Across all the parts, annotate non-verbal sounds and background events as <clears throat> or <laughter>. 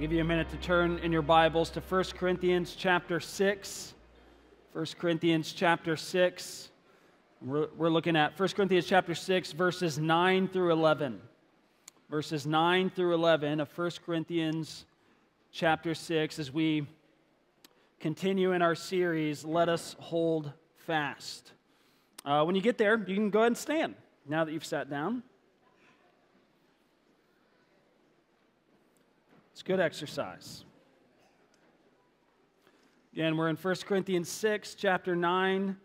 I'll give you a minute to turn in your Bibles to 1 Corinthians chapter 6. 1 Corinthians chapter 6. We're, we're looking at 1 Corinthians chapter 6, verses 9 through 11. Verses 9 through 11 of 1 Corinthians chapter 6 as we continue in our series, Let Us Hold Fast. Uh, when you get there, you can go ahead and stand now that you've sat down. It's good exercise. Again, we're in 1 Corinthians 6, chapter 9,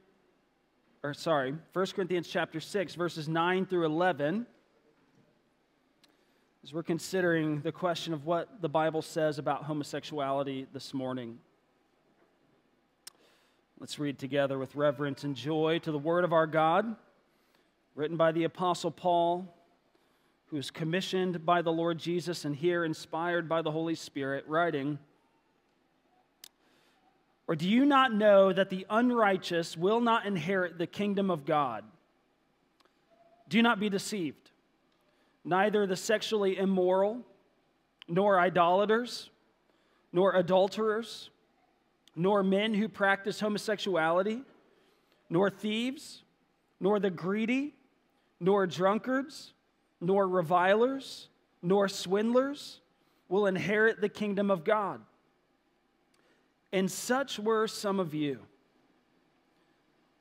or sorry, 1 Corinthians chapter 6, verses 9 through 11, as we're considering the question of what the Bible says about homosexuality this morning. Let's read together with reverence and joy to the Word of our God, written by the Apostle Paul, who is commissioned by the Lord Jesus and here inspired by the Holy Spirit, writing, Or do you not know that the unrighteous will not inherit the kingdom of God? Do not be deceived. Neither the sexually immoral, nor idolaters, nor adulterers, nor men who practice homosexuality, nor thieves, nor the greedy, nor drunkards, nor revilers, nor swindlers will inherit the kingdom of God. And such were some of you.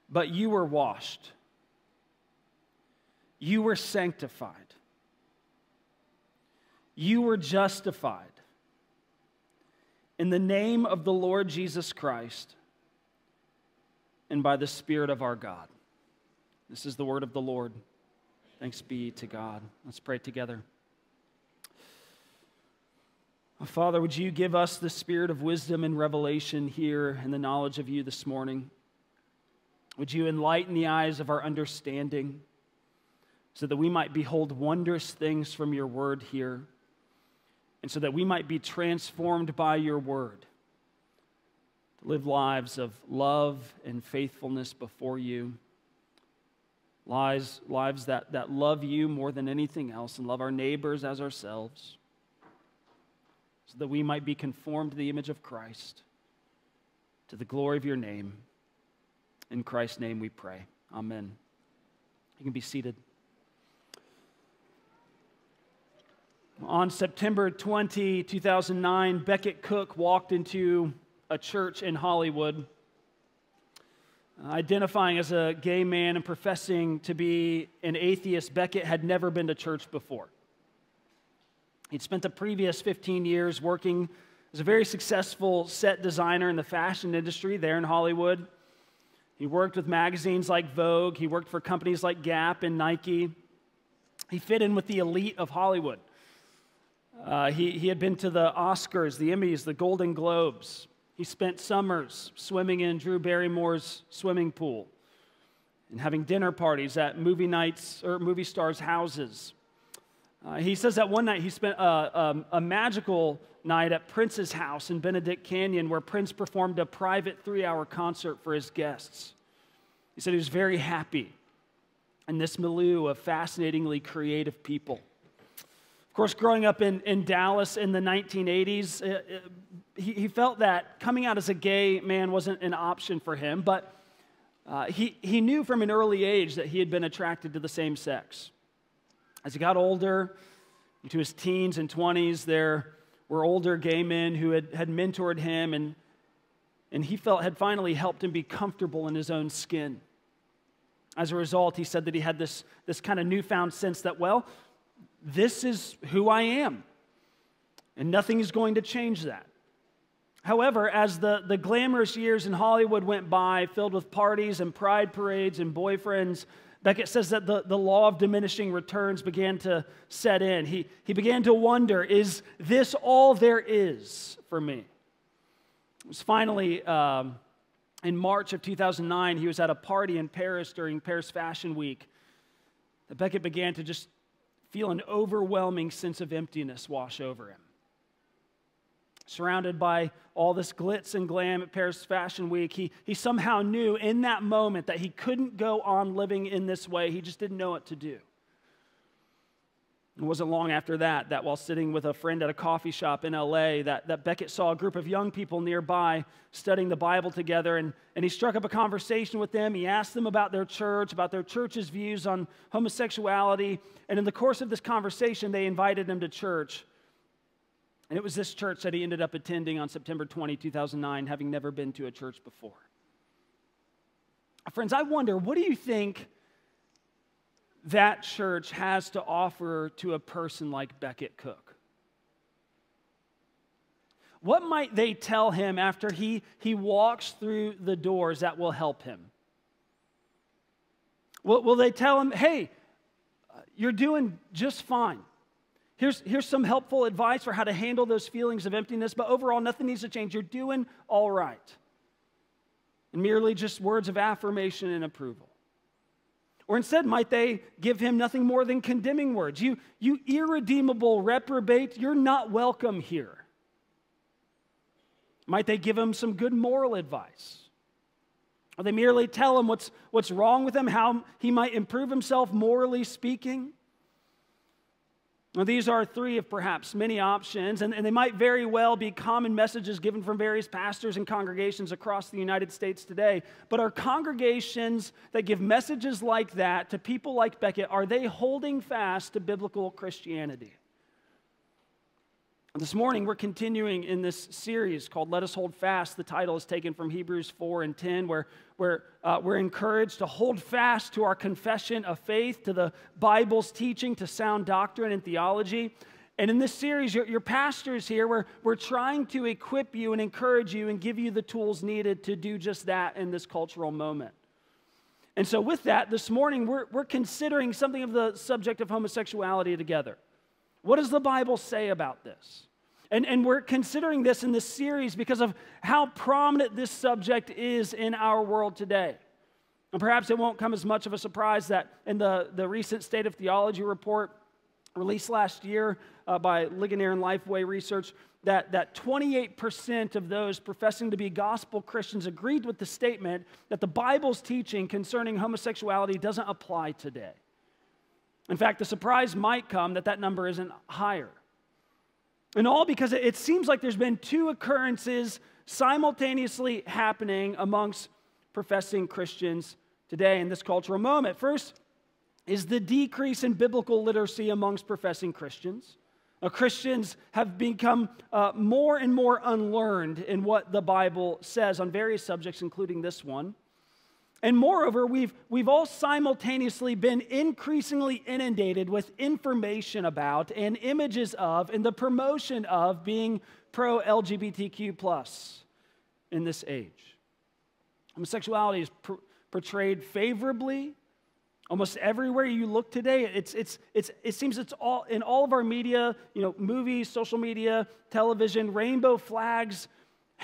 But you were washed, you were sanctified, you were justified in the name of the Lord Jesus Christ and by the Spirit of our God. This is the word of the Lord. Thanks be to God. Let's pray together. Uh, Father, would you give us the spirit of wisdom and revelation here and the knowledge of you this morning? Would you enlighten the eyes of our understanding so that we might behold wondrous things from your word here? and so that we might be transformed by your word to live lives of love and faithfulness before you. Lives, lives that, that love you more than anything else and love our neighbors as ourselves, so that we might be conformed to the image of Christ, to the glory of your name. In Christ's name we pray. Amen. You can be seated. On September 20, 2009, Becket Cook walked into a church in Hollywood. Identifying as a gay man and professing to be an atheist, Becket had never been to church before. He'd spent the previous 15 years working as a very successful set designer in the fashion industry there in Hollywood. He worked with magazines like Vogue, he worked for companies like Gap and Nike. He fit in with the elite of Hollywood. Uh, he, he had been to the Oscars, the Emmys, the Golden Globes. He spent summers swimming in Drew Barrymore's swimming pool and having dinner parties at movie nights or movie stars' houses. Uh, he says that one night he spent a, a, a, magical night at Prince's house in Benedict Canyon where Prince performed a private three hour concert for his guests. He said he was very happy in this milieu of fascinatingly creative people. Of course, growing up in, in Dallas in the 1980s, uh, uh, he, he, felt that coming out as a gay man wasn't an option for him, but uh, he, he knew from an early age that he had been attracted to the same sex. As he got older, into his teens and 20s, there were older gay men who had, had mentored him, and, and he felt had finally helped him be comfortable in his own skin. As a result, he said that he had this, this kind of newfound sense that, well, this is who I am. And nothing is going to change that. However, as the, the glamorous years in Hollywood went by, filled with parties and pride parades and boyfriends, Becket says that the, the law of diminishing returns began to set in. He, he began to wonder is this all there is for me? It was finally um, in March of 2009, he was at a party in Paris during Paris Fashion Week. That Becket began to just feel an overwhelming sense of emptiness wash over him. Surrounded by all this glitz and glam at Paris Fashion Week, he, he somehow knew in that moment that he couldn't go on living in this way. He just didn't know what to do. It wasn't long after that that while sitting with a friend at a coffee shop in LA, that, that Becket saw a group of young people nearby studying the Bible together, and, and he struck up a conversation with them. He asked them about their church, about their church's views on homosexuality, and in the course of this conversation, they invited him to church. And it was this church that he ended up attending on September 20, 2009, having never been to a church before. Friends, I wonder, what do you think that church has to offer to a person like Becket Cook? What might they tell him after he, he walks through the doors that will help him? Will, will they tell him, hey, you're doing just fine? Here's, here's some helpful advice for how to handle those feelings of emptiness, but overall, nothing needs to change. You're doing all right. And merely just words of affirmation and approval. Or instead, might they give him nothing more than condemning words? You, you irredeemable reprobate, you're not welcome here. Might they give him some good moral advice? Or they merely tell him what's, what's wrong with him, how he might improve himself morally speaking? Well, these are three of perhaps many options, and, and they might very well be common messages given from various pastors and congregations across the United States today. But are congregations that give messages like that to people like Becket, are they holding fast to biblical Christianity? This morning, we're continuing in this series called Let Us Hold Fast. The title is taken from Hebrews 4 and 10, where, where uh, we're encouraged to hold fast to our confession of faith, to the Bible's teaching, to sound doctrine and theology. And in this series, your, your pastors here, we're, we're trying to equip you and encourage you and give you the tools needed to do just that in this cultural moment. And so, with that, this morning, we're, we're considering something of the subject of homosexuality together. What does the Bible say about this? And, and we're considering this in this series because of how prominent this subject is in our world today. And perhaps it won't come as much of a surprise that in the, the recent State of Theology report released last year uh, by Ligonier and Lifeway Research, that, that 28% of those professing to be gospel Christians agreed with the statement that the Bible's teaching concerning homosexuality doesn't apply today. In fact, the surprise might come that that number isn't higher. And all because it seems like there's been two occurrences simultaneously happening amongst professing Christians today in this cultural moment. First is the decrease in biblical literacy amongst professing Christians. Uh, Christians have become uh, more and more unlearned in what the Bible says on various subjects, including this one. And moreover, we've, we've all simultaneously been increasingly inundated with information about and images of and the promotion of being pro LGBTQ plus in this age. Homosexuality is pr- portrayed favorably almost everywhere you look today. It's, it's, it's, it seems it's all in all of our media, you know, movies, social media, television, rainbow flags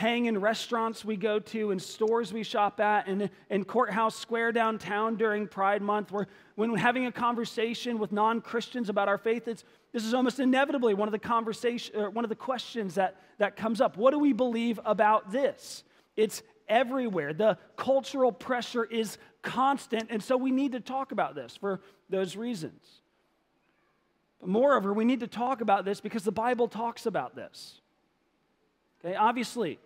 hang in restaurants we go to and stores we shop at and in courthouse square downtown during pride month where when having a conversation with non-christians about our faith it's, this is almost inevitably one of the conversation one of the questions that, that comes up. What do we believe about this? It's everywhere. The cultural pressure is constant and so we need to talk about this for those reasons. But moreover we need to talk about this because the bible talks about this. Okay, obviously,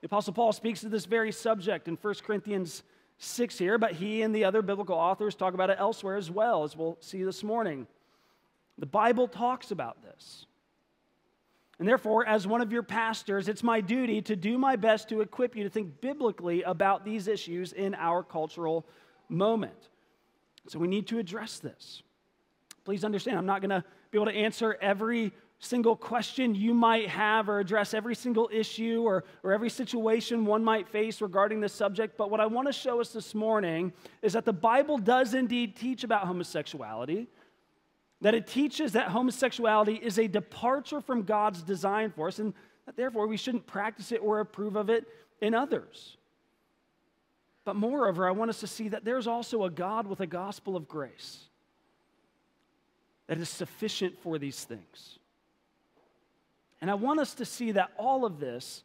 the Apostle Paul speaks to this very subject in 1 Corinthians 6 here, but he and the other biblical authors talk about it elsewhere as well, as we'll see this morning. The Bible talks about this. And therefore, as one of your pastors, it's my duty to do my best to equip you to think biblically about these issues in our cultural moment. So we need to address this. Please understand, I'm not going to be able to answer every single question you might have or address every single issue or, or every situation one might face regarding this subject. But what I want to show us this morning is that the Bible does indeed teach about homosexuality, that it teaches that homosexuality is a departure from God's design for us, and that therefore we shouldn't practice it or approve of it in others. But moreover, I want us to see that there's also a God with a gospel of grace that is sufficient for these things. And I want us to see that all of this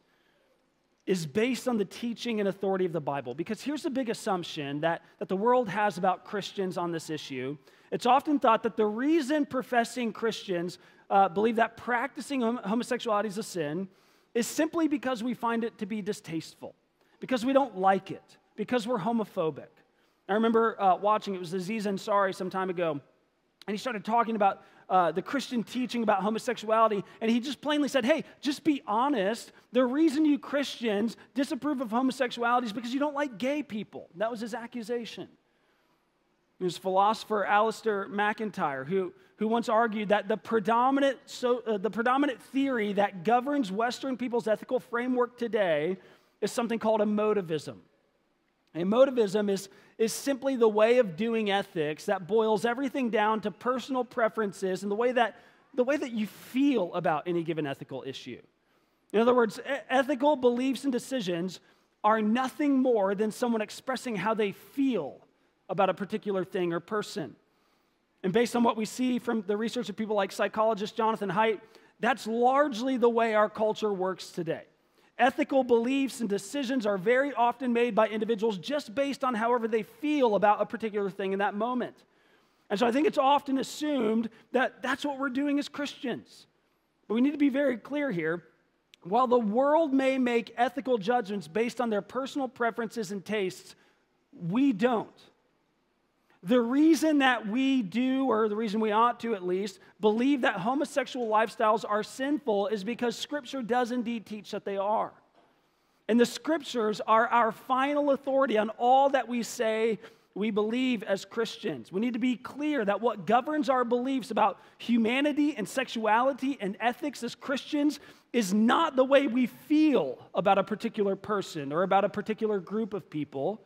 is based on the teaching and authority of the Bible. Because here's the big assumption that, that the world has about Christians on this issue it's often thought that the reason professing Christians uh, believe that practicing hom- homosexuality is a sin is simply because we find it to be distasteful, because we don't like it, because we're homophobic. I remember uh, watching, it was Aziz Ansari some time ago, and he started talking about uh, the Christian teaching about homosexuality, and he just plainly said, Hey, just be honest. The reason you Christians disapprove of homosexuality is because you don't like gay people. That was his accusation. There's philosopher Alasdair MacIntyre who, who once argued that the predominant, so, uh, the predominant theory that governs Western people's ethical framework today is something called emotivism. Emotivism is, is simply the way of doing ethics that boils everything down to personal preferences and the way that, the way that you feel about any given ethical issue. In other words, ethical beliefs and decisions are nothing more than someone expressing how they feel about a particular thing or person. And based on what we see from the research of people like psychologist Jonathan Haidt, that's largely the way our culture works today. Ethical beliefs and decisions are very often made by individuals just based on however they feel about a particular thing in that moment. And so I think it's often assumed that that's what we're doing as Christians. But we need to be very clear here. While the world may make ethical judgments based on their personal preferences and tastes, we don't. The reason that we do, or the reason we ought to at least, believe that homosexual lifestyles are sinful is because Scripture does indeed teach that they are. And the Scriptures are our final authority on all that we say we believe as Christians. We need to be clear that what governs our beliefs about humanity and sexuality and ethics as Christians is not the way we feel about a particular person or about a particular group of people.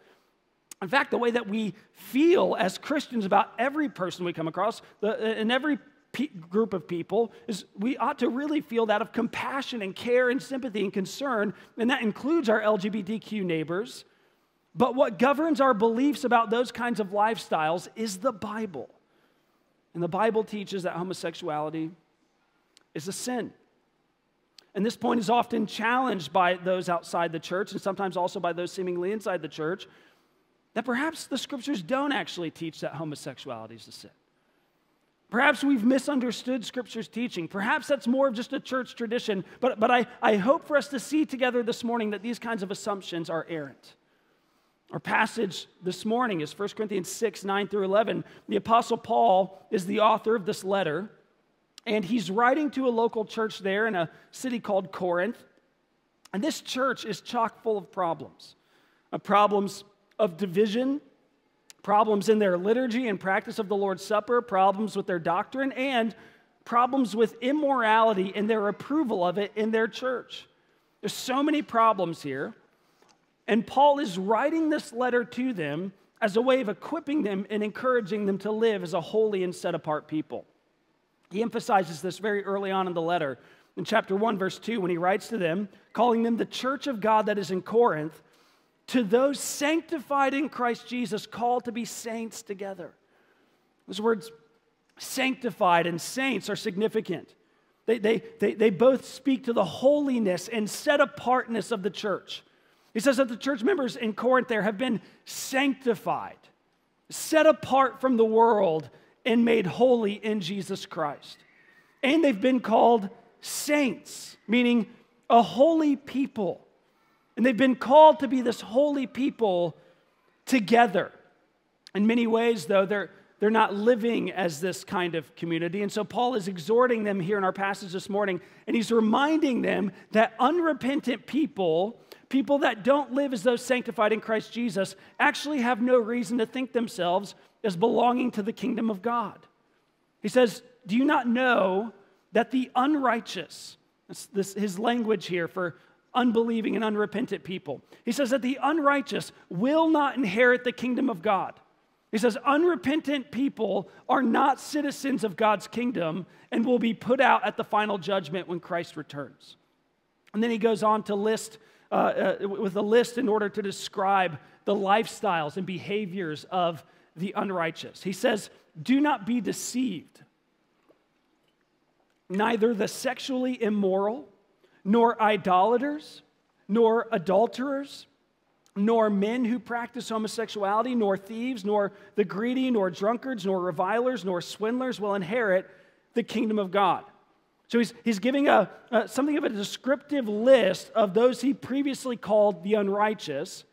In fact, the way that we feel as Christians about every person we come across, uh, in every group of people, is we ought to really feel that of compassion and care and sympathy and concern, and that includes our LGBTQ neighbors. But what governs our beliefs about those kinds of lifestyles is the Bible. And the Bible teaches that homosexuality is a sin. And this point is often challenged by those outside the church and sometimes also by those seemingly inside the church that perhaps the scriptures don't actually teach that homosexuality is a sin. Perhaps we've misunderstood Scripture's teaching. Perhaps that's more of just a church tradition. But, but I, I hope for us to see together this morning that these kinds of assumptions are errant. Our passage this morning is 1 Corinthians 6, 9 through 11. The Apostle Paul is the author of this letter, and he's writing to a local church there in a city called Corinth. And this church is chock full of problems. Uh, problems of division, problems in their liturgy and practice of the Lord's Supper, problems with their doctrine, and problems with immorality and their approval of it in their church. There's so many problems here. And Paul is writing this letter to them as a way of equipping them and encouraging them to live as a holy and set apart people. He emphasizes this very early on in the letter. In chapter 1, verse 2, when he writes to them, calling them the church of God that is in Corinth, to those sanctified in Christ Jesus, called to be saints together. Those words, sanctified and saints, are significant. They, they, they, they both speak to the holiness and set apartness of the church. He says that the church members in Corinth there have been sanctified, set apart from the world, and made holy in Jesus Christ. And they've been called saints, meaning a holy people. And they've been called to be this holy people together. In many ways, though, they're, they're not living as this kind of community. And so Paul is exhorting them here in our passage this morning, and he's reminding them that unrepentant people, people that don't live as those sanctified in Christ Jesus, actually have no reason to think themselves as belonging to the kingdom of God. He says, Do you not know that the unrighteous, this, his language here for unbelieving and unrepentant people. He says that the unrighteous will not inherit the kingdom of God. He says unrepentant people are not citizens of God's kingdom and will be put out at the final judgment when Christ returns. And then he goes on to list, uh, uh, with a list in order to describe the lifestyles and behaviors of the unrighteous. He says, Do not be deceived. Neither the sexually immoral, nor idolaters, nor adulterers, nor men who practice homosexuality, nor thieves, nor the greedy, nor drunkards, nor revilers, nor swindlers will inherit the kingdom of God. So he's, he's giving a, something of a descriptive list of those he previously called the unrighteous.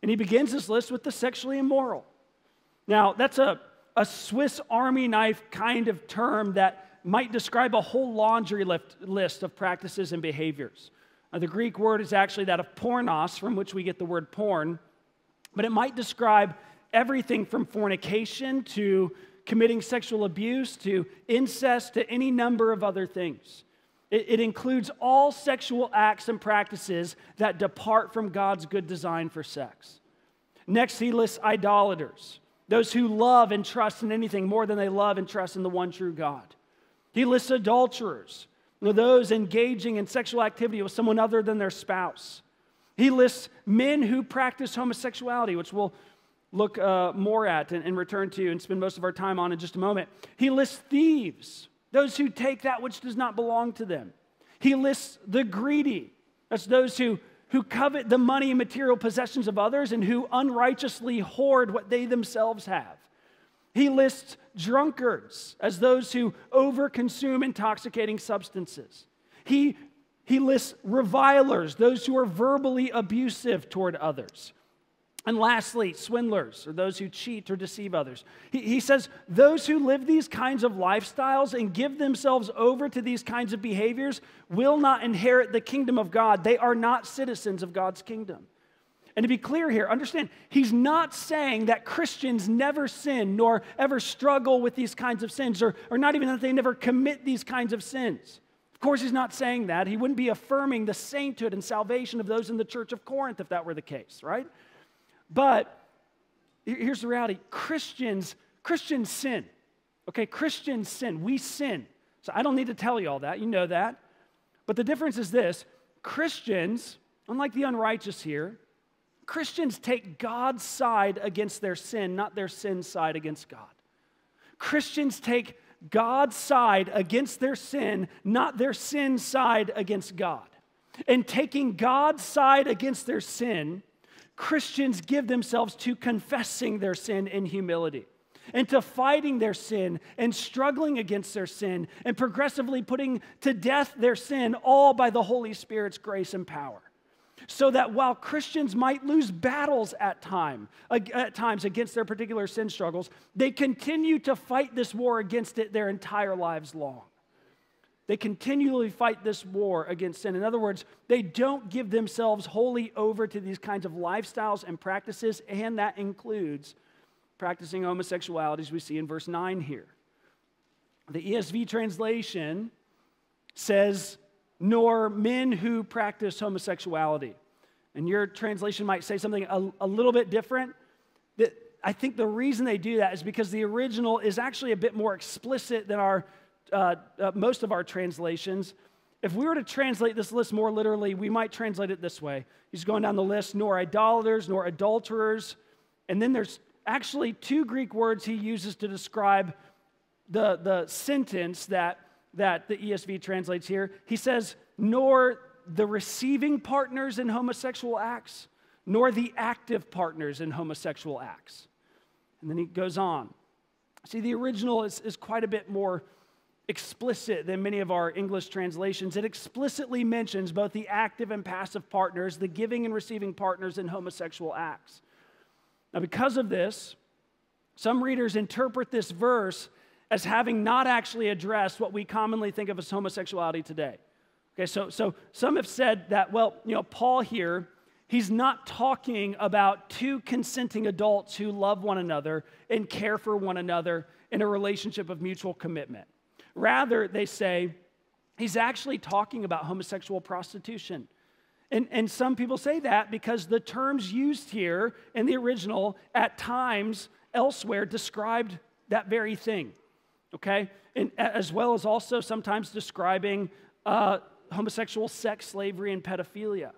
And he begins this list with the sexually immoral. Now, that's a, a Swiss Army knife kind of term that might describe a whole laundry list of practices and behaviors. Uh, the Greek word is actually that of pornos, from which we get the word porn, but it might describe everything from fornication to committing sexual abuse to incest to any number of other things. It, it includes all sexual acts and practices that depart from God's good design for sex. Next, he lists idolaters, those who love and trust in anything more than they love and trust in the one true God. He lists adulterers, those engaging in sexual activity with someone other than their spouse. He lists men who practice homosexuality, which we'll look uh, more at and, and return to and spend most of our time on in just a moment. He lists thieves, those who take that which does not belong to them. He lists the greedy, that's those who, who covet the money and material possessions of others and who unrighteously hoard what they themselves have. He lists drunkards as those who overconsume intoxicating substances. He, he lists revilers, those who are verbally abusive toward others. And lastly, swindlers, or those who cheat or deceive others. He, he, says, those who live these kinds of lifestyles and give themselves over to these kinds of behaviors will not inherit the kingdom of God. They are not citizens of God's kingdom. And to be clear here, understand, he's not saying that Christians never sin nor ever struggle with these kinds of sins, or, or not even that they never commit these kinds of sins. Of course, he's not saying that. He wouldn't be affirming the sainthood and salvation of those in the church of Corinth if that were the case, right? But here's the reality Christians, Christians sin. Okay, Christians sin. We sin. So I don't need to tell you all that. You know that. But the difference is this Christians, unlike the unrighteous here, Christians take God's side against their sin, not their sin side against God. Christians take God's side against their sin, not their sin side against God. And taking God's side against their sin, Christians give themselves to confessing their sin in humility and to fighting their sin and struggling against their sin and progressively putting to death their sin, all by the Holy Spirit's grace and power so that while Christians might lose battles at, time, at times against their particular sin struggles, they continue to fight this war against it their entire lives long. They continually fight this war against sin. In other words, they don't give themselves wholly over to these kinds of lifestyles and practices, and that includes practicing homosexuality, as we see in verse 9 here. The ESV translation says nor men who practice homosexuality. And your translation might say something a, a little bit different. That I think the reason they do that is because the original is actually a bit more explicit than our uh, uh, most of our translations. If we were to translate this list more literally, we might translate it this way. He's going down the list nor idolaters, nor adulterers. And then there's actually two Greek words he uses to describe the, the sentence that that the ESV translates here. He says, nor the receiving partners in homosexual acts, nor the active partners in homosexual acts. And then he goes on. See, the original is, is quite a bit more explicit than many of our English translations. It explicitly mentions both the active and passive partners, the giving and receiving partners in homosexual acts. Now, because of this, some readers interpret this verse as having not actually addressed what we commonly think of as homosexuality today. Okay, so, so some have said that, well, you know, Paul here, he's not talking about two consenting adults who love one another and care for one another in a relationship of mutual commitment. Rather, they say, he's actually talking about homosexual prostitution. And, and some people say that because the terms used here in the original at times elsewhere described that very thing okay? And as well as also sometimes describing uh, homosexual sex, slavery, and pedophilia.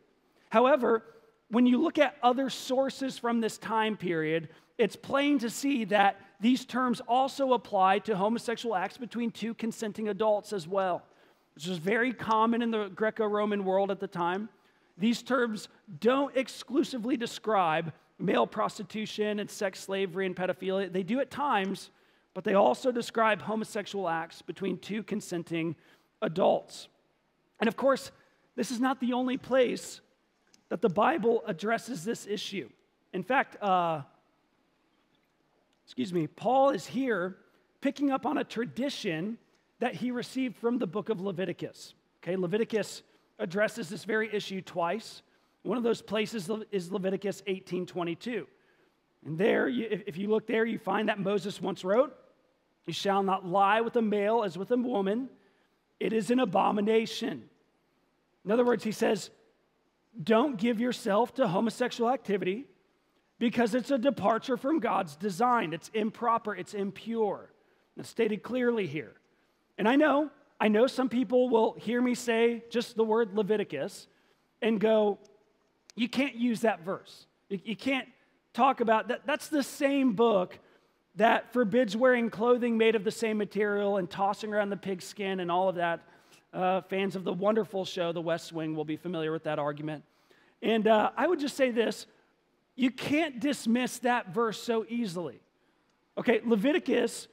However, when you look at other sources from this time period, it's plain to see that these terms also apply to homosexual acts between two consenting adults as well, which was very common in the Greco Roman world at the time. these terms don't exclusively describe male prostitution and sex slavery and pedophilia. They do at times, but they also describe homosexual acts between two consenting adults. And of course, this is not the only place that the Bible addresses this issue. In fact, uh, excuse me, Paul is here picking up on a tradition that he received from the book of Leviticus. Okay, Leviticus addresses this very issue twice. One of those places is Leviticus 18:22. And there, if you look there, you find that Moses once wrote, You shall not lie with a male as with a woman, it is an abomination. In other words, he says, Don't give yourself to homosexual activity because it's a departure from God's design. It's improper, it's impure. It's stated clearly here. And I know, I know some people will hear me say just the word Leviticus and go, you can't use that verse. You, you can't talk about that. That's the same book that forbids wearing clothing made of the same material and tossing around the pigskin and all of that. Uh, fans of the wonderful show, The West Wing, will be familiar with that argument. And uh, I would just say this you can't dismiss that verse so easily. Okay, Leviticus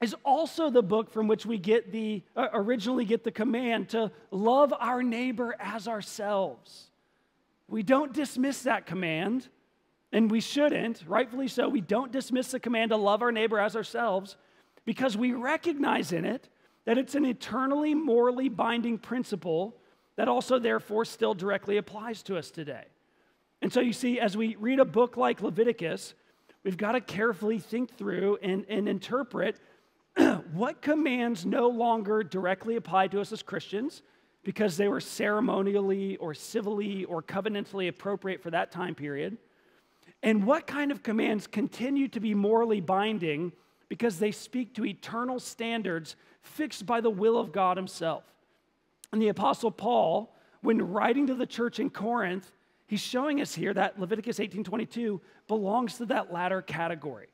is also the book from which we get the uh, originally get the command to love our neighbor as ourselves. We don't dismiss that command, and we shouldn't, rightfully so. We don't dismiss the command to love our neighbor as ourselves because we recognize in it that it's an eternally morally binding principle that also, therefore, still directly applies to us today. And so, you see, as we read a book like Leviticus, we've got to carefully think through and, and interpret <clears throat> what commands no longer directly apply to us as Christians because they were ceremonially or civilly or covenantally appropriate for that time period, and what kind of commands continue to be morally binding because they speak to eternal standards fixed by the will of God Himself. And the Apostle Paul, when writing to the church in Corinth, he's showing us here that Leviticus 18:22 belongs to that latter category.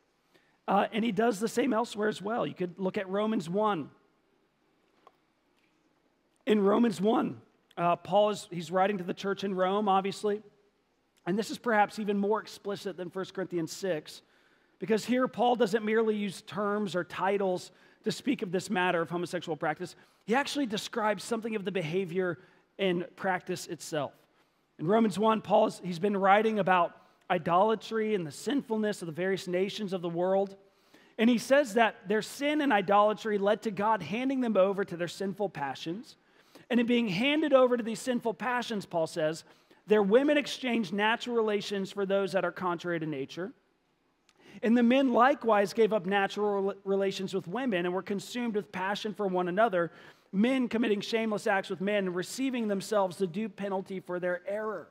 Uh, and he does the same elsewhere as well. You could look at Romans 1. In Romans 1, uh, Paul is he's writing to the church in Rome, obviously. And this is perhaps even more explicit than 1 Corinthians 6, because here Paul doesn't merely use terms or titles to speak of this matter of homosexual practice. He actually describes something of the behavior and practice itself. In Romans 1, Paul he's been writing about idolatry and the sinfulness of the various nations of the world. And he says that their sin and idolatry led to God handing them over to their sinful passions. And in being handed over to these sinful passions, Paul says, their women exchanged natural relations for those that are contrary to nature. And the men likewise gave up natural relations with women and were consumed with passion for one another, men committing shameless acts with men and receiving themselves the due penalty for their error.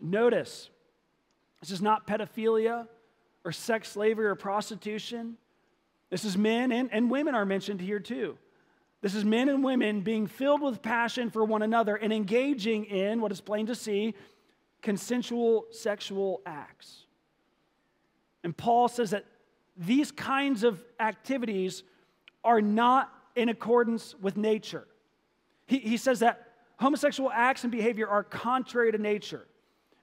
Notice, this is not pedophilia or sex slavery or prostitution. This is men and, and women are mentioned here too. This is men and women being filled with passion for one another and engaging in what is plain to see consensual sexual acts. And Paul says that these kinds of activities are not in accordance with nature. He, he says that homosexual acts and behavior are contrary to nature.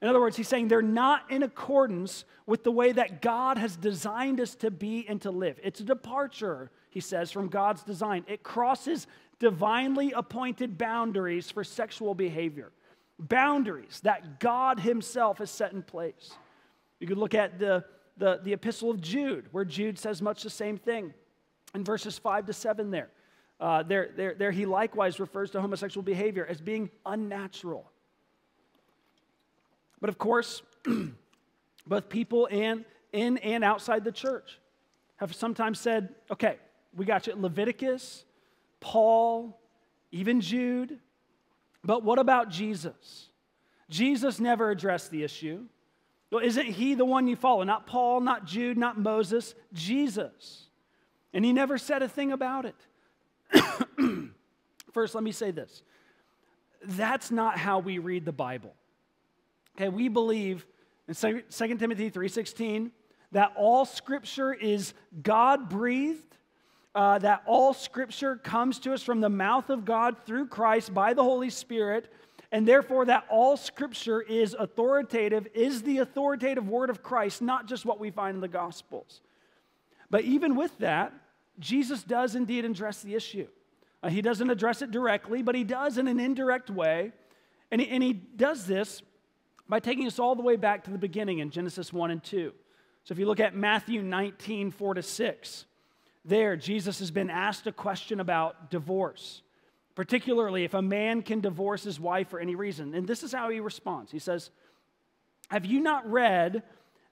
In other words, he's saying they're not in accordance with the way that God has designed us to be and to live. It's a departure, he says, from God's design. It crosses divinely appointed boundaries for sexual behavior, boundaries that God himself has set in place. You could look at the, the, the epistle of Jude, where Jude says much the same thing in verses 5 to 7 there. Uh, there, there, there he likewise refers to homosexual behavior as being unnatural but of course, <clears throat> both people and in and outside the church have sometimes said, okay, we got you Leviticus, Paul, even Jude. But what about Jesus? Jesus never addressed the issue. Well, isn't he the one you follow? Not Paul, not Jude, not Moses, Jesus. And he never said a thing about it. <clears throat> First, let me say this that's not how we read the Bible. Okay, we believe in 2 Timothy 3.16 that all scripture is God-breathed, uh, that all scripture comes to us from the mouth of God through Christ by the Holy Spirit, and therefore that all scripture is authoritative, is the authoritative word of Christ, not just what we find in the Gospels. But even with that, Jesus does indeed address the issue. Uh, he doesn't address it directly, but he does in an indirect way. And he, and he does this by taking us all the way back to the beginning in Genesis 1 and 2. So if you look at Matthew 19, 4 to 6, there Jesus has been asked a question about divorce, particularly if a man can divorce his wife for any reason. And this is how he responds He says, Have you not read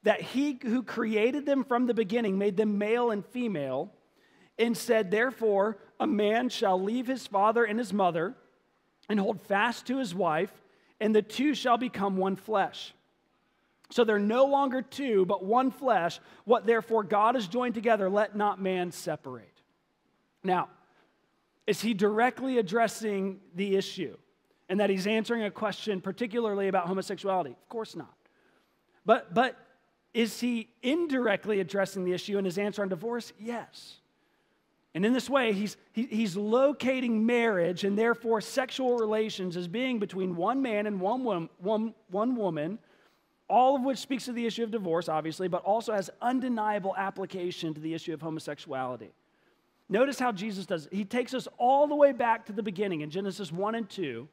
that he who created them from the beginning made them male and female, and said, Therefore, a man shall leave his father and his mother and hold fast to his wife, and the two shall become one flesh. So they're no longer two, but one flesh. What therefore God has joined together, let not man separate. Now, is he directly addressing the issue and that he's answering a question particularly about homosexuality? Of course not. But, but is he indirectly addressing the issue in his answer on divorce? Yes. And in this way, he's, he, he's locating marriage and therefore sexual relations as being between one man and one, one, one woman all of which speaks to the issue of divorce, obviously, but also has undeniable application to the issue of homosexuality. Notice how Jesus does it. He takes us all the way back to the beginning in Genesis 1 and 2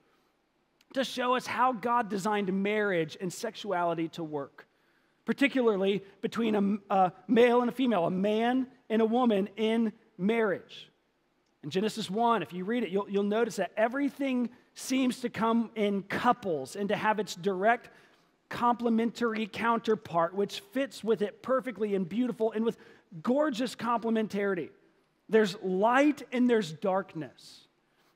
to show us how God designed marriage and sexuality to work, particularly between a, a male and a female, a man and a woman in marriage. In Genesis 1, if you read it, you'll, you'll notice that everything seems to come in couples and to have its direct complementary counterpart, which fits with it perfectly and beautiful and with gorgeous complementarity. There's light and there's darkness.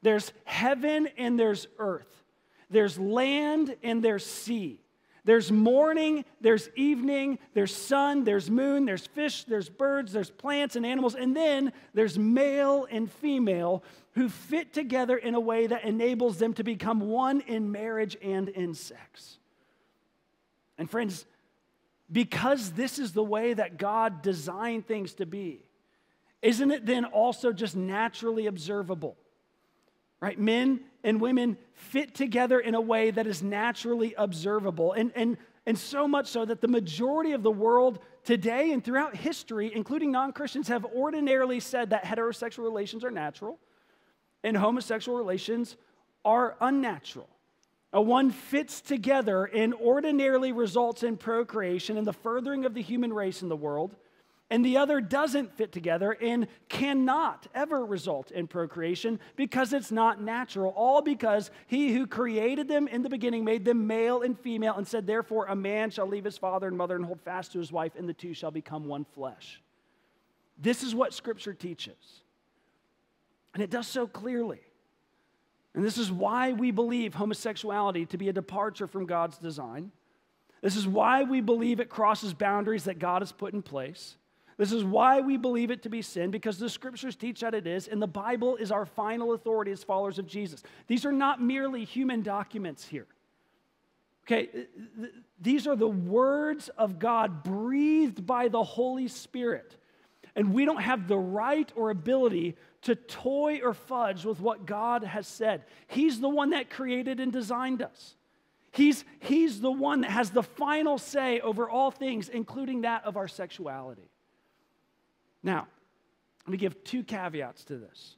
There's heaven and there's earth. There's land and there's sea. There's morning, there's evening, there's sun, there's moon, there's fish, there's birds, there's plants and animals, and then there's male and female who fit together in a way that enables them to become one in marriage and in sex. And friends, because this is the way that God designed things to be, isn't it then also just naturally observable? Right? Men and women fit together in a way that is naturally observable. And, and, and so much so that the majority of the world today and throughout history, including non Christians, have ordinarily said that heterosexual relations are natural and homosexual relations are unnatural. A one fits together and ordinarily results in procreation and the furthering of the human race in the world, and the other doesn't fit together and cannot ever result in procreation because it's not natural. All because he who created them in the beginning made them male and female and said, Therefore, a man shall leave his father and mother and hold fast to his wife, and the two shall become one flesh. This is what Scripture teaches. And it does so clearly. And this is why we believe homosexuality to be a departure from God's design. This is why we believe it crosses boundaries that God has put in place. This is why we believe it to be sin, because the scriptures teach that it is, and the Bible is our final authority as followers of Jesus. These are not merely human documents here. Okay, these are the words of God breathed by the Holy Spirit. And we don't have the right or ability to toy or fudge with what God has said. He's the one that created and designed us. He's, he's the one that has the final say over all things, including that of our sexuality. Now, let me give two caveats to this.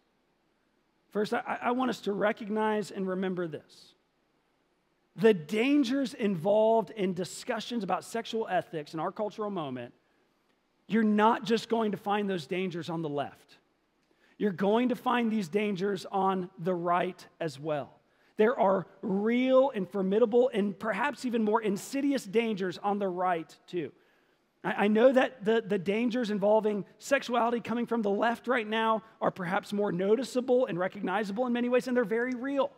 First, I, I want us to recognize and remember this the dangers involved in discussions about sexual ethics in our cultural moment, you're not just going to find those dangers on the left you're going to find these dangers on the right as well. There are real and formidable and perhaps even more insidious dangers on the right, too. I, know that the, the dangers involving sexuality coming from the left right now are perhaps more noticeable and recognizable in many ways, and they're very real.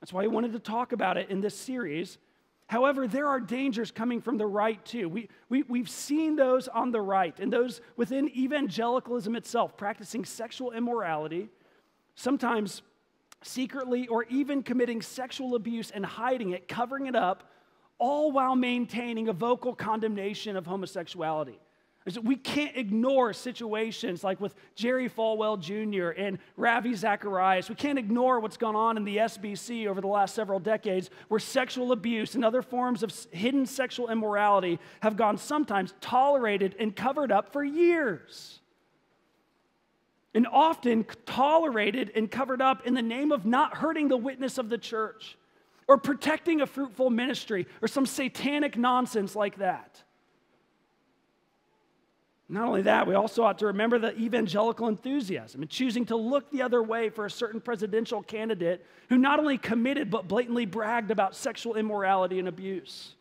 That's why I wanted to talk about it in this series However, there are dangers coming from the right too. We, we, we've seen those on the right and those within evangelicalism itself, practicing sexual immorality, sometimes secretly or even committing sexual abuse and hiding it, covering it up, all while maintaining a vocal condemnation of homosexuality. We can't ignore situations like with Jerry Falwell Jr. and Ravi Zacharias. We can't ignore what's gone on in the SBC over the last several decades, where sexual abuse and other forms of hidden sexual immorality have gone sometimes tolerated and covered up for years. And often tolerated and covered up in the name of not hurting the witness of the church or protecting a fruitful ministry or some satanic nonsense like that. Not only that, we also ought to remember the evangelical enthusiasm and choosing to look the other way for a certain presidential candidate who not only committed but blatantly bragged about sexual immorality and abuse.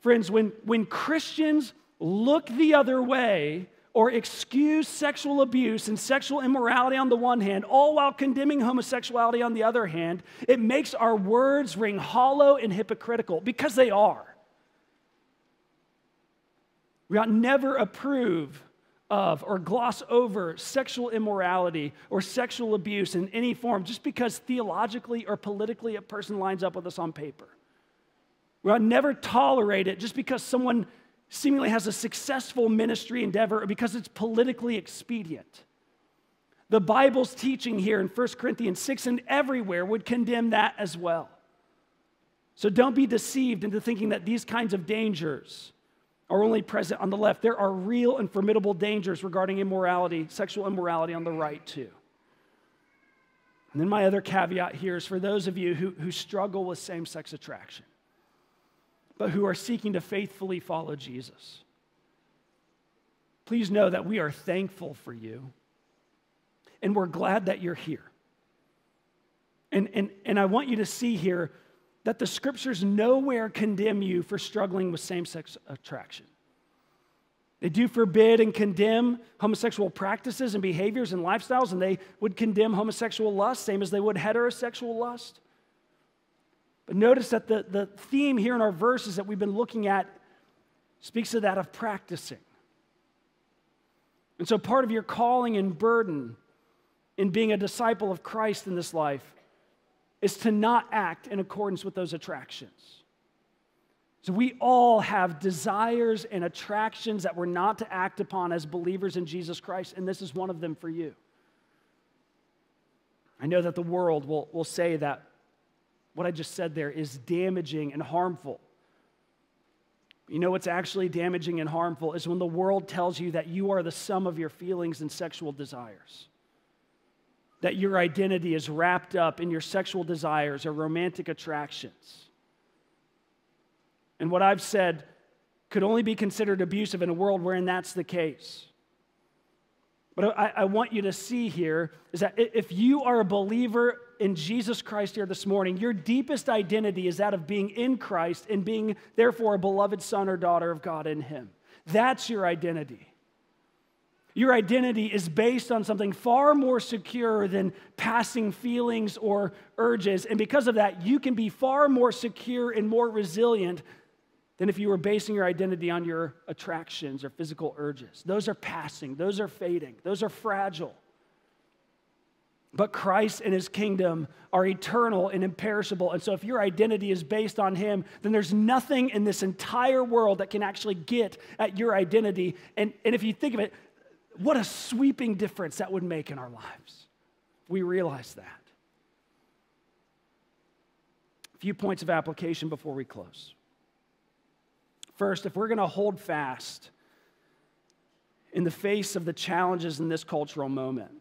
Friends, when, when Christians look the other way or excuse sexual abuse and sexual immorality on the one hand, all while condemning homosexuality on the other hand, it makes our words ring hollow and hypocritical because they are. We ought never approve of or gloss over sexual immorality or sexual abuse in any form just because theologically or politically a person lines up with us on paper. We ought never tolerate it just because someone seemingly has a successful ministry endeavor or because it's politically expedient. The Bible's teaching here in 1 Corinthians 6 and everywhere would condemn that as well. So don't be deceived into thinking that these kinds of dangers are only present on the left. There are real and formidable dangers regarding immorality, sexual immorality on the right, too. And then my other caveat here is for those of you who, who struggle with same sex attraction, but who are seeking to faithfully follow Jesus. Please know that we are thankful for you, and we're glad that you're here. And, and, and I want you to see here that the scriptures nowhere condemn you for struggling with same sex attraction. They do forbid and condemn homosexual practices and behaviors and lifestyles, and they would condemn homosexual lust, same as they would heterosexual lust. But notice that the, the theme here in our verses that we've been looking at speaks to that of practicing. And so, part of your calling and burden in being a disciple of Christ in this life is to not act in accordance with those attractions. So we all have desires and attractions that we're not to act upon as believers in Jesus Christ, and this is one of them for you. I know that the world will, will say that what I just said there is damaging and harmful. You know what's actually damaging and harmful is when the world tells you that you are the sum of your feelings and sexual desires that your identity is wrapped up in your sexual desires or romantic attractions. And what I've said could only be considered abusive in a world wherein that's the case. But I, I, want you to see here is that if you are a believer in Jesus Christ here this morning, your deepest identity is that of being in Christ and being, therefore, a beloved son or daughter of God in Him. That's your identity. Your identity is based on something far more secure than passing feelings or urges. And because of that, you can be far more secure and more resilient than if you were basing your identity on your attractions or physical urges. Those are passing, those are fading, those are fragile. But Christ and his kingdom are eternal and imperishable. And so, if your identity is based on him, then there's nothing in this entire world that can actually get at your identity. And, and if you think of it, what a sweeping difference that would make in our lives. We realize that. A few points of application before we close. First, if we're going to hold fast in the face of the challenges in this cultural moment,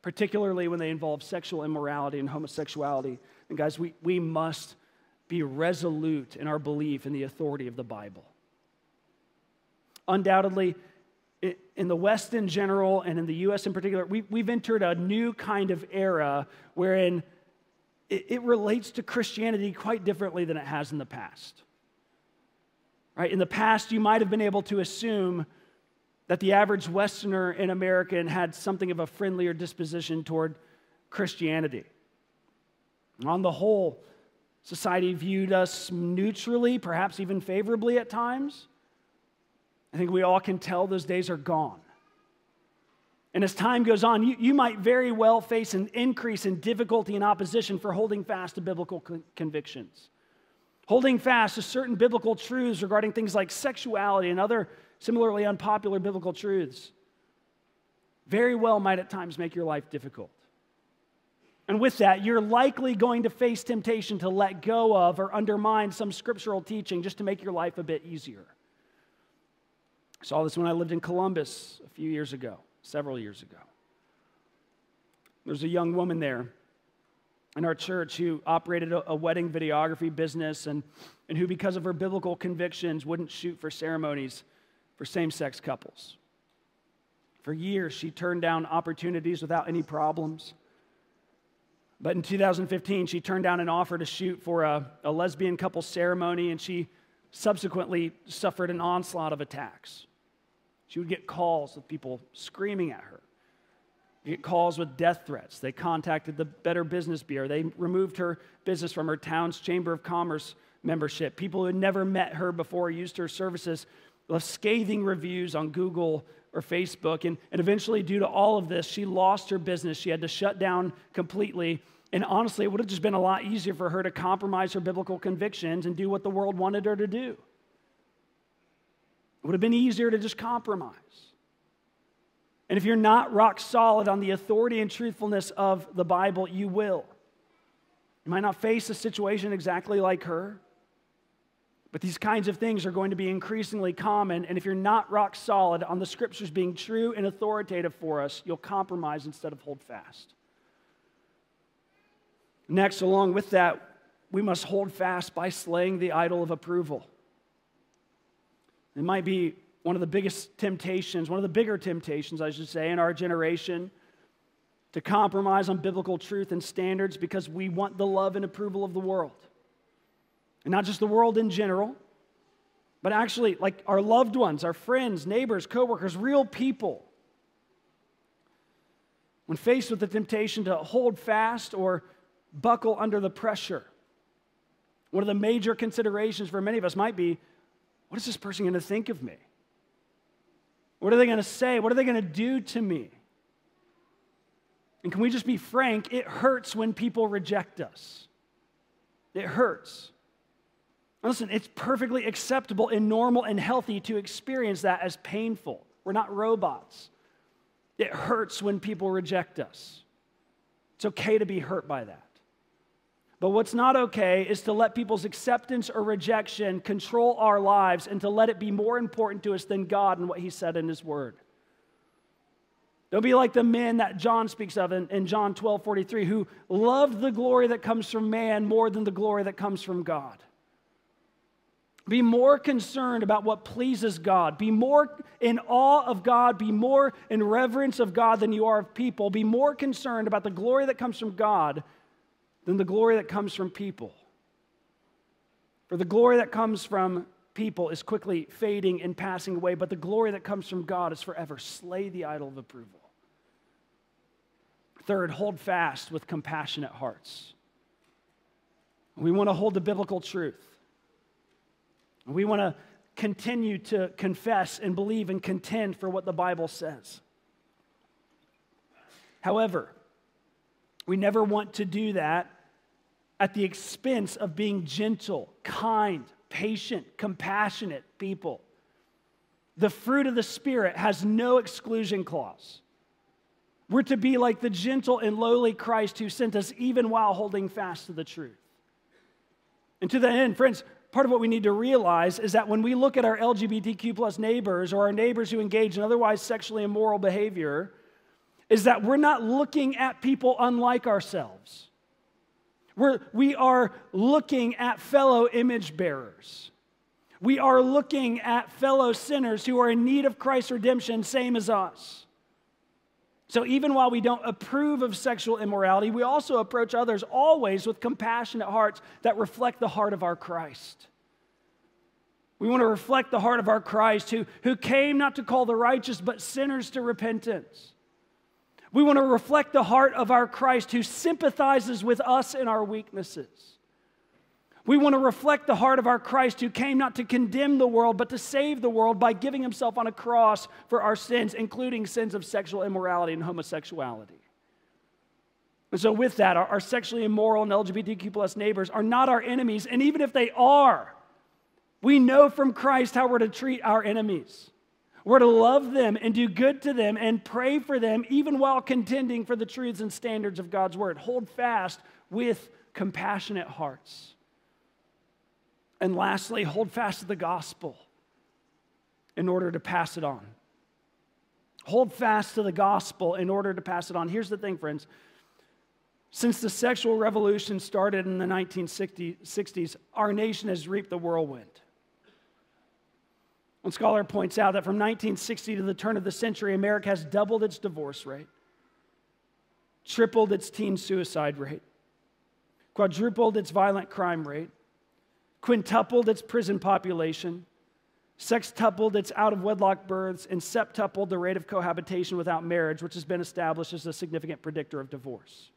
particularly when they involve sexual immorality and homosexuality, and guys, we, we must be resolute in our belief in the authority of the Bible. Undoubtedly, in the West in general and in the US in particular, we, we've entered a new kind of era wherein it, it relates to Christianity quite differently than it has in the past. Right? In the past, you might have been able to assume that the average Westerner in America had something of a friendlier disposition toward Christianity. On the whole, society viewed us neutrally, perhaps even favorably at times. I think we all can tell those days are gone. And as time goes on, you, you might very well face an increase in difficulty and opposition for holding fast to biblical convictions. Holding fast to certain biblical truths regarding things like sexuality and other similarly unpopular biblical truths very well might at times make your life difficult. And with that, you're likely going to face temptation to let go of or undermine some scriptural teaching just to make your life a bit easier. I saw this when I lived in Columbus a few years ago, several years ago. There's a young woman there in our church who operated a, a, wedding videography business and, and who, because of her biblical convictions, wouldn't shoot for ceremonies for same sex couples. For years, she turned down opportunities without any problems. But in 2015, she turned down an offer to shoot for a, a lesbian couple ceremony, and she subsequently suffered an onslaught of attacks. She would get calls with people screaming at her get calls with death threats. They contacted the Better Business Bureau. They removed her business from her town's Chamber of Commerce membership. People who had never met her before used her services, left scathing reviews on Google or Facebook. And, and eventually, due to all of this, she lost her business. She had to shut down completely. And honestly, it would have just been a lot easier for her to compromise her biblical convictions and do what the world wanted her to do. It would have been easier to just compromise. And if you're not rock solid on the authority and truthfulness of the Bible, you will. You might not face a situation exactly like her, but these kinds of things are going to be increasingly common. And if you're not rock solid on the scriptures being true and authoritative for us, you'll compromise instead of hold fast. Next, along with that, we must hold fast by slaying the idol of approval. It might be one of the biggest temptations, one of the bigger temptations, I should say, in our generation to compromise on biblical truth and standards because we want the love and approval of the world. And not just the world in general, but actually like our loved ones, our friends, neighbors, coworkers, real people. When faced with the temptation to hold fast or buckle under the pressure, one of the major considerations for many of us might be what is this person going to think of me? What are they going to say? What are they going to do to me? And can we just be frank? It hurts when people reject us. It hurts. Listen, it's perfectly acceptable and normal and healthy to experience that as painful. We're not robots. It hurts when people reject us. It's okay to be hurt by that. But what's not okay is to let people's acceptance or rejection control our lives and to let it be more important to us than God and what He said in His Word. Don't be like the men that John speaks of in, in John 12 43, who loved the glory that comes from man more than the glory that comes from God. Be more concerned about what pleases God. Be more in awe of God. Be more in reverence of God than you are of people. Be more concerned about the glory that comes from God than the glory that comes from people. For the glory that comes from people is quickly fading and passing away, but the glory that comes from God is forever. Slay the idol of approval. Third, hold fast with compassionate hearts. We want to hold the biblical truth. We want to continue to confess and believe and contend for what the Bible says. However, we never want to do that at the expense of being gentle, kind, patient, compassionate people. The fruit of the Spirit has no exclusion clause. We're to be like the gentle and lowly Christ who sent us even while holding fast to the truth. And to that end, friends, part of what we need to realize is that when we look at our LGBTQ plus neighbors or our neighbors who engage in otherwise sexually immoral behavior, is that we're not looking at people unlike ourselves. We're, we are looking at fellow image bearers. We are looking at fellow sinners who are in need of Christ's redemption, same as us. So, even while we don't approve of sexual immorality, we also approach others always with compassionate hearts that reflect the heart of our Christ. We want to reflect the heart of our Christ who, who came not to call the righteous, but sinners to repentance. We want to reflect the heart of our Christ who sympathizes with us in our weaknesses. We want to reflect the heart of our Christ who came not to condemn the world, but to save the world by giving himself on a cross for our sins, including sins of sexual immorality and homosexuality. And so, with that, our, sexually immoral and LGBTQ plus neighbors are not our enemies. And even if they are, we know from Christ how we're to treat our enemies. We're to love them and do good to them and pray for them, even while contending for the truths and standards of God's word. Hold fast with compassionate hearts. And lastly, hold fast to the gospel in order to pass it on. Hold fast to the gospel in order to pass it on. Here's the thing, friends. Since the sexual revolution started in the 1960s, our nation has reaped the whirlwind. One scholar points out that from 1960 to the turn of the century, America has doubled its divorce rate, tripled its teen suicide rate, quadrupled its violent crime rate, quintupled its prison population, sextupled its out of wedlock births, and septupled the rate of cohabitation without marriage, which has been established as a significant predictor of divorce.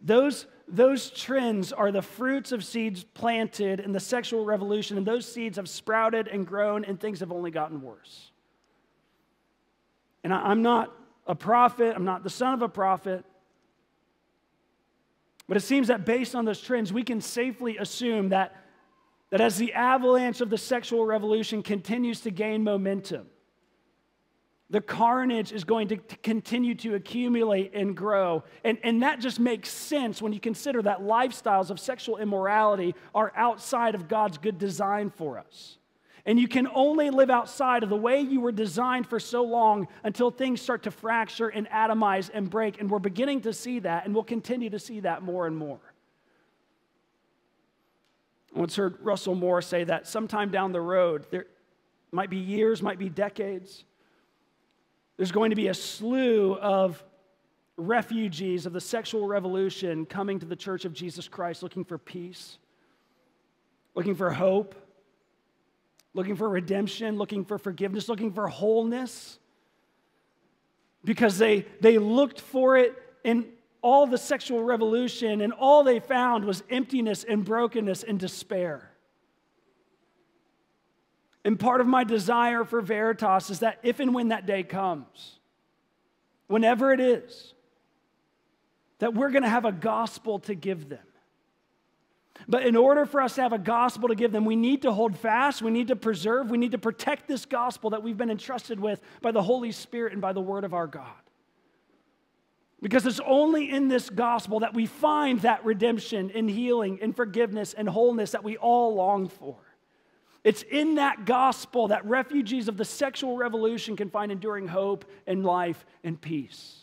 Those, those trends are the fruits of seeds planted in the sexual revolution, and those seeds have sprouted and grown, and things have only gotten worse. And I, I'm not a prophet, I'm not the son of a prophet, but it seems that based on those trends, we can safely assume that, that as the avalanche of the sexual revolution continues to gain momentum, the carnage is going to, continue to accumulate and grow. And, and that just makes sense when you consider that lifestyles of sexual immorality are outside of God's good design for us. And you can only live outside of the way you were designed for so long until things start to fracture and atomize and break. And we're beginning to see that, and we'll continue to see that more and more. I once heard Russell Moore say that sometime down the road, there might be years, might be decades, there's going to be a slew of refugees of the sexual revolution coming to the church of Jesus Christ looking for peace, looking for hope, looking for redemption, looking for forgiveness, looking for wholeness. Because they, they looked for it in all the sexual revolution, and all they found was emptiness and brokenness and despair. And part of my desire for Veritas is that if and when that day comes, whenever it is, that we're going to have a gospel to give them. But in order for us to have a gospel to give them, we need to hold fast, we need to preserve, we need to protect this gospel that we've been entrusted with by the Holy Spirit and by the word of our God. Because it's only in this gospel that we find that redemption and healing and forgiveness and wholeness that we all long for. It's in that gospel that refugees of the sexual revolution can find enduring hope and life and peace.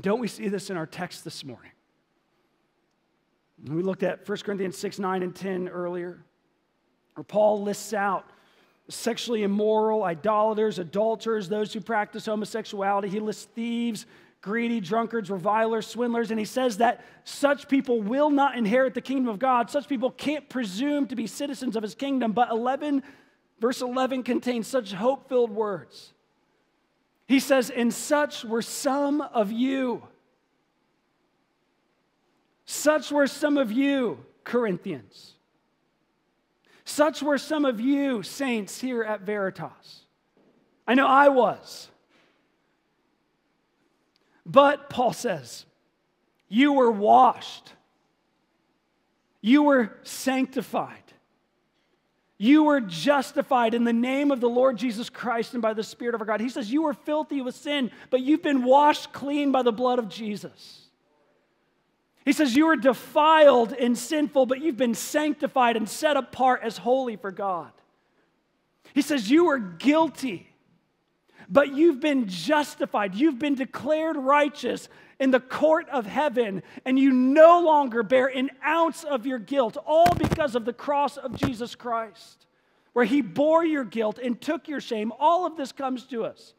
Don't we see this in our text this morning? We looked at 1 Corinthians 6, 9, and 10 earlier, where Paul lists out sexually immoral, idolaters, adulterers, those who practice homosexuality. He lists thieves, greedy, drunkards, revilers, swindlers, and he says that such people will not inherit the kingdom of God. Such people can't presume to be citizens of his kingdom. But 11, verse 11 contains such hope filled words. He says, And such were some of you. Such were some of you, Corinthians. Such were some of you, saints, here at Veritas. I know I was. But, Paul says, you were washed, you were sanctified, you were justified in the name of the Lord Jesus Christ and by the Spirit of our God. He says, You were filthy with sin, but you've been washed clean by the blood of Jesus. He says, You were defiled and sinful, but you've been sanctified and set apart as holy for God. He says, You were guilty but you've been justified. You've been declared righteous in the court of heaven, and you no longer bear an ounce of your guilt, all because of the cross of Jesus Christ, where he bore your guilt and took your shame. All of this comes to us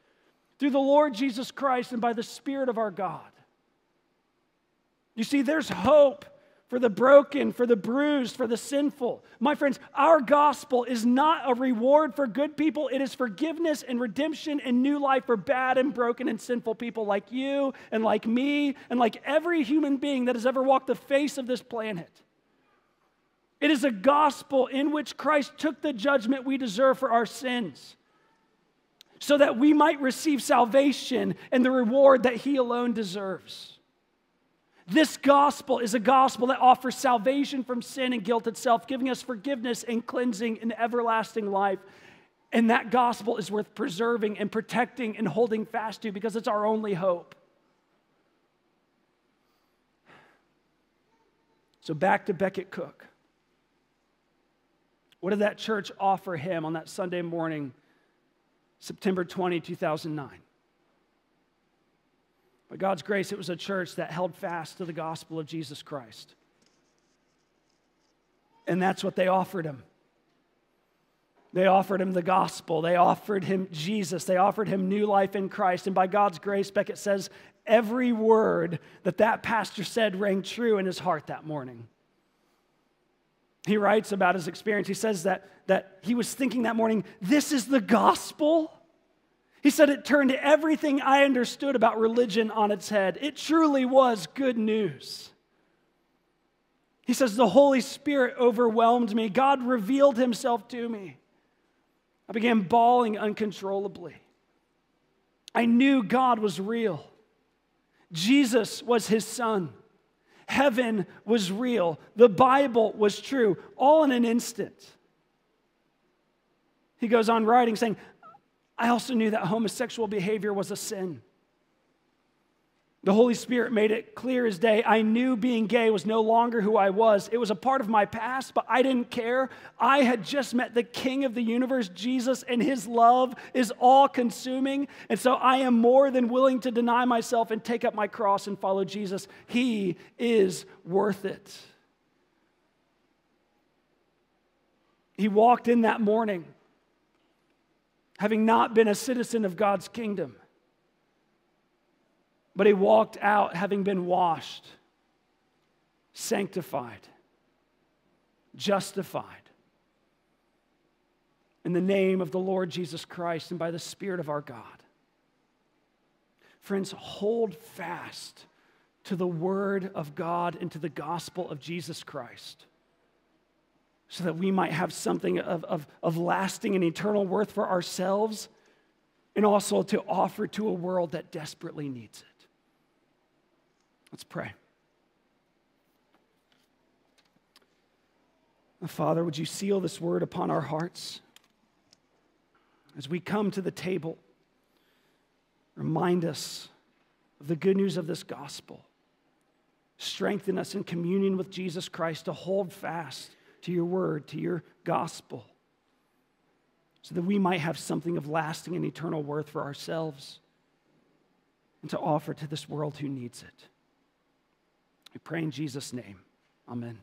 through the Lord Jesus Christ and by the Spirit of our God. You see, there's hope for the broken, for the bruised, for the sinful. My friends, our gospel is not a reward for good people. It is forgiveness and redemption and new life for bad and broken and sinful people like you and like me and like every human being that has ever walked the face of this planet. It is a gospel in which Christ took the judgment we deserve for our sins. so that we might receive salvation and the reward that he alone deserves. This gospel is a gospel that offers salvation from sin and guilt itself, giving us forgiveness and cleansing and everlasting life. And that gospel is worth preserving and protecting and holding fast to because it's our only hope. So back to Becket Cook. What did that church offer him on that Sunday morning, September 20, 2009? By God's grace, it was a church that held fast to the gospel of Jesus Christ. And that's what they offered him. They offered him the gospel. They offered him Jesus. They offered him new life in Christ. And by God's grace, Becket says, every word that that pastor said rang true in his heart that morning. He writes about his experience. He says that, that he was thinking that morning, this is the gospel. He said it turned everything I understood about religion on its head. It truly was good news. He says, The Holy Spirit overwhelmed me. God revealed himself to me. I began bawling uncontrollably. I knew God was real. Jesus was his son. Heaven was real. The Bible was true, all in an instant. He goes on writing, saying, I also knew that homosexual behavior was a sin. The Holy Spirit made it clear as day. I knew being gay was no longer who I was. It was a part of my past, but I didn't care. I had just met the King of the universe, Jesus, and his love is all consuming. And so I am more than willing to deny myself and take up my cross and follow Jesus. He is worth it. He walked in that morning, having not been a citizen of God's kingdom. But he walked out having been washed, sanctified, justified in the name of the Lord Jesus Christ and by the Spirit of our God. Friends, hold fast to the Word of God and to the gospel of Jesus Christ so that we might have something of, of, of lasting and eternal worth for ourselves and also to offer to a world that desperately needs it. Let's pray. Father, would you seal this word upon our hearts as we come to the table? Remind us of the good news of this gospel. Strengthen us in communion with Jesus Christ to hold fast to your word, to your gospel, so that we might have something of lasting and eternal worth for ourselves and to offer to this world who needs it. We pray in Jesus' name. Amen.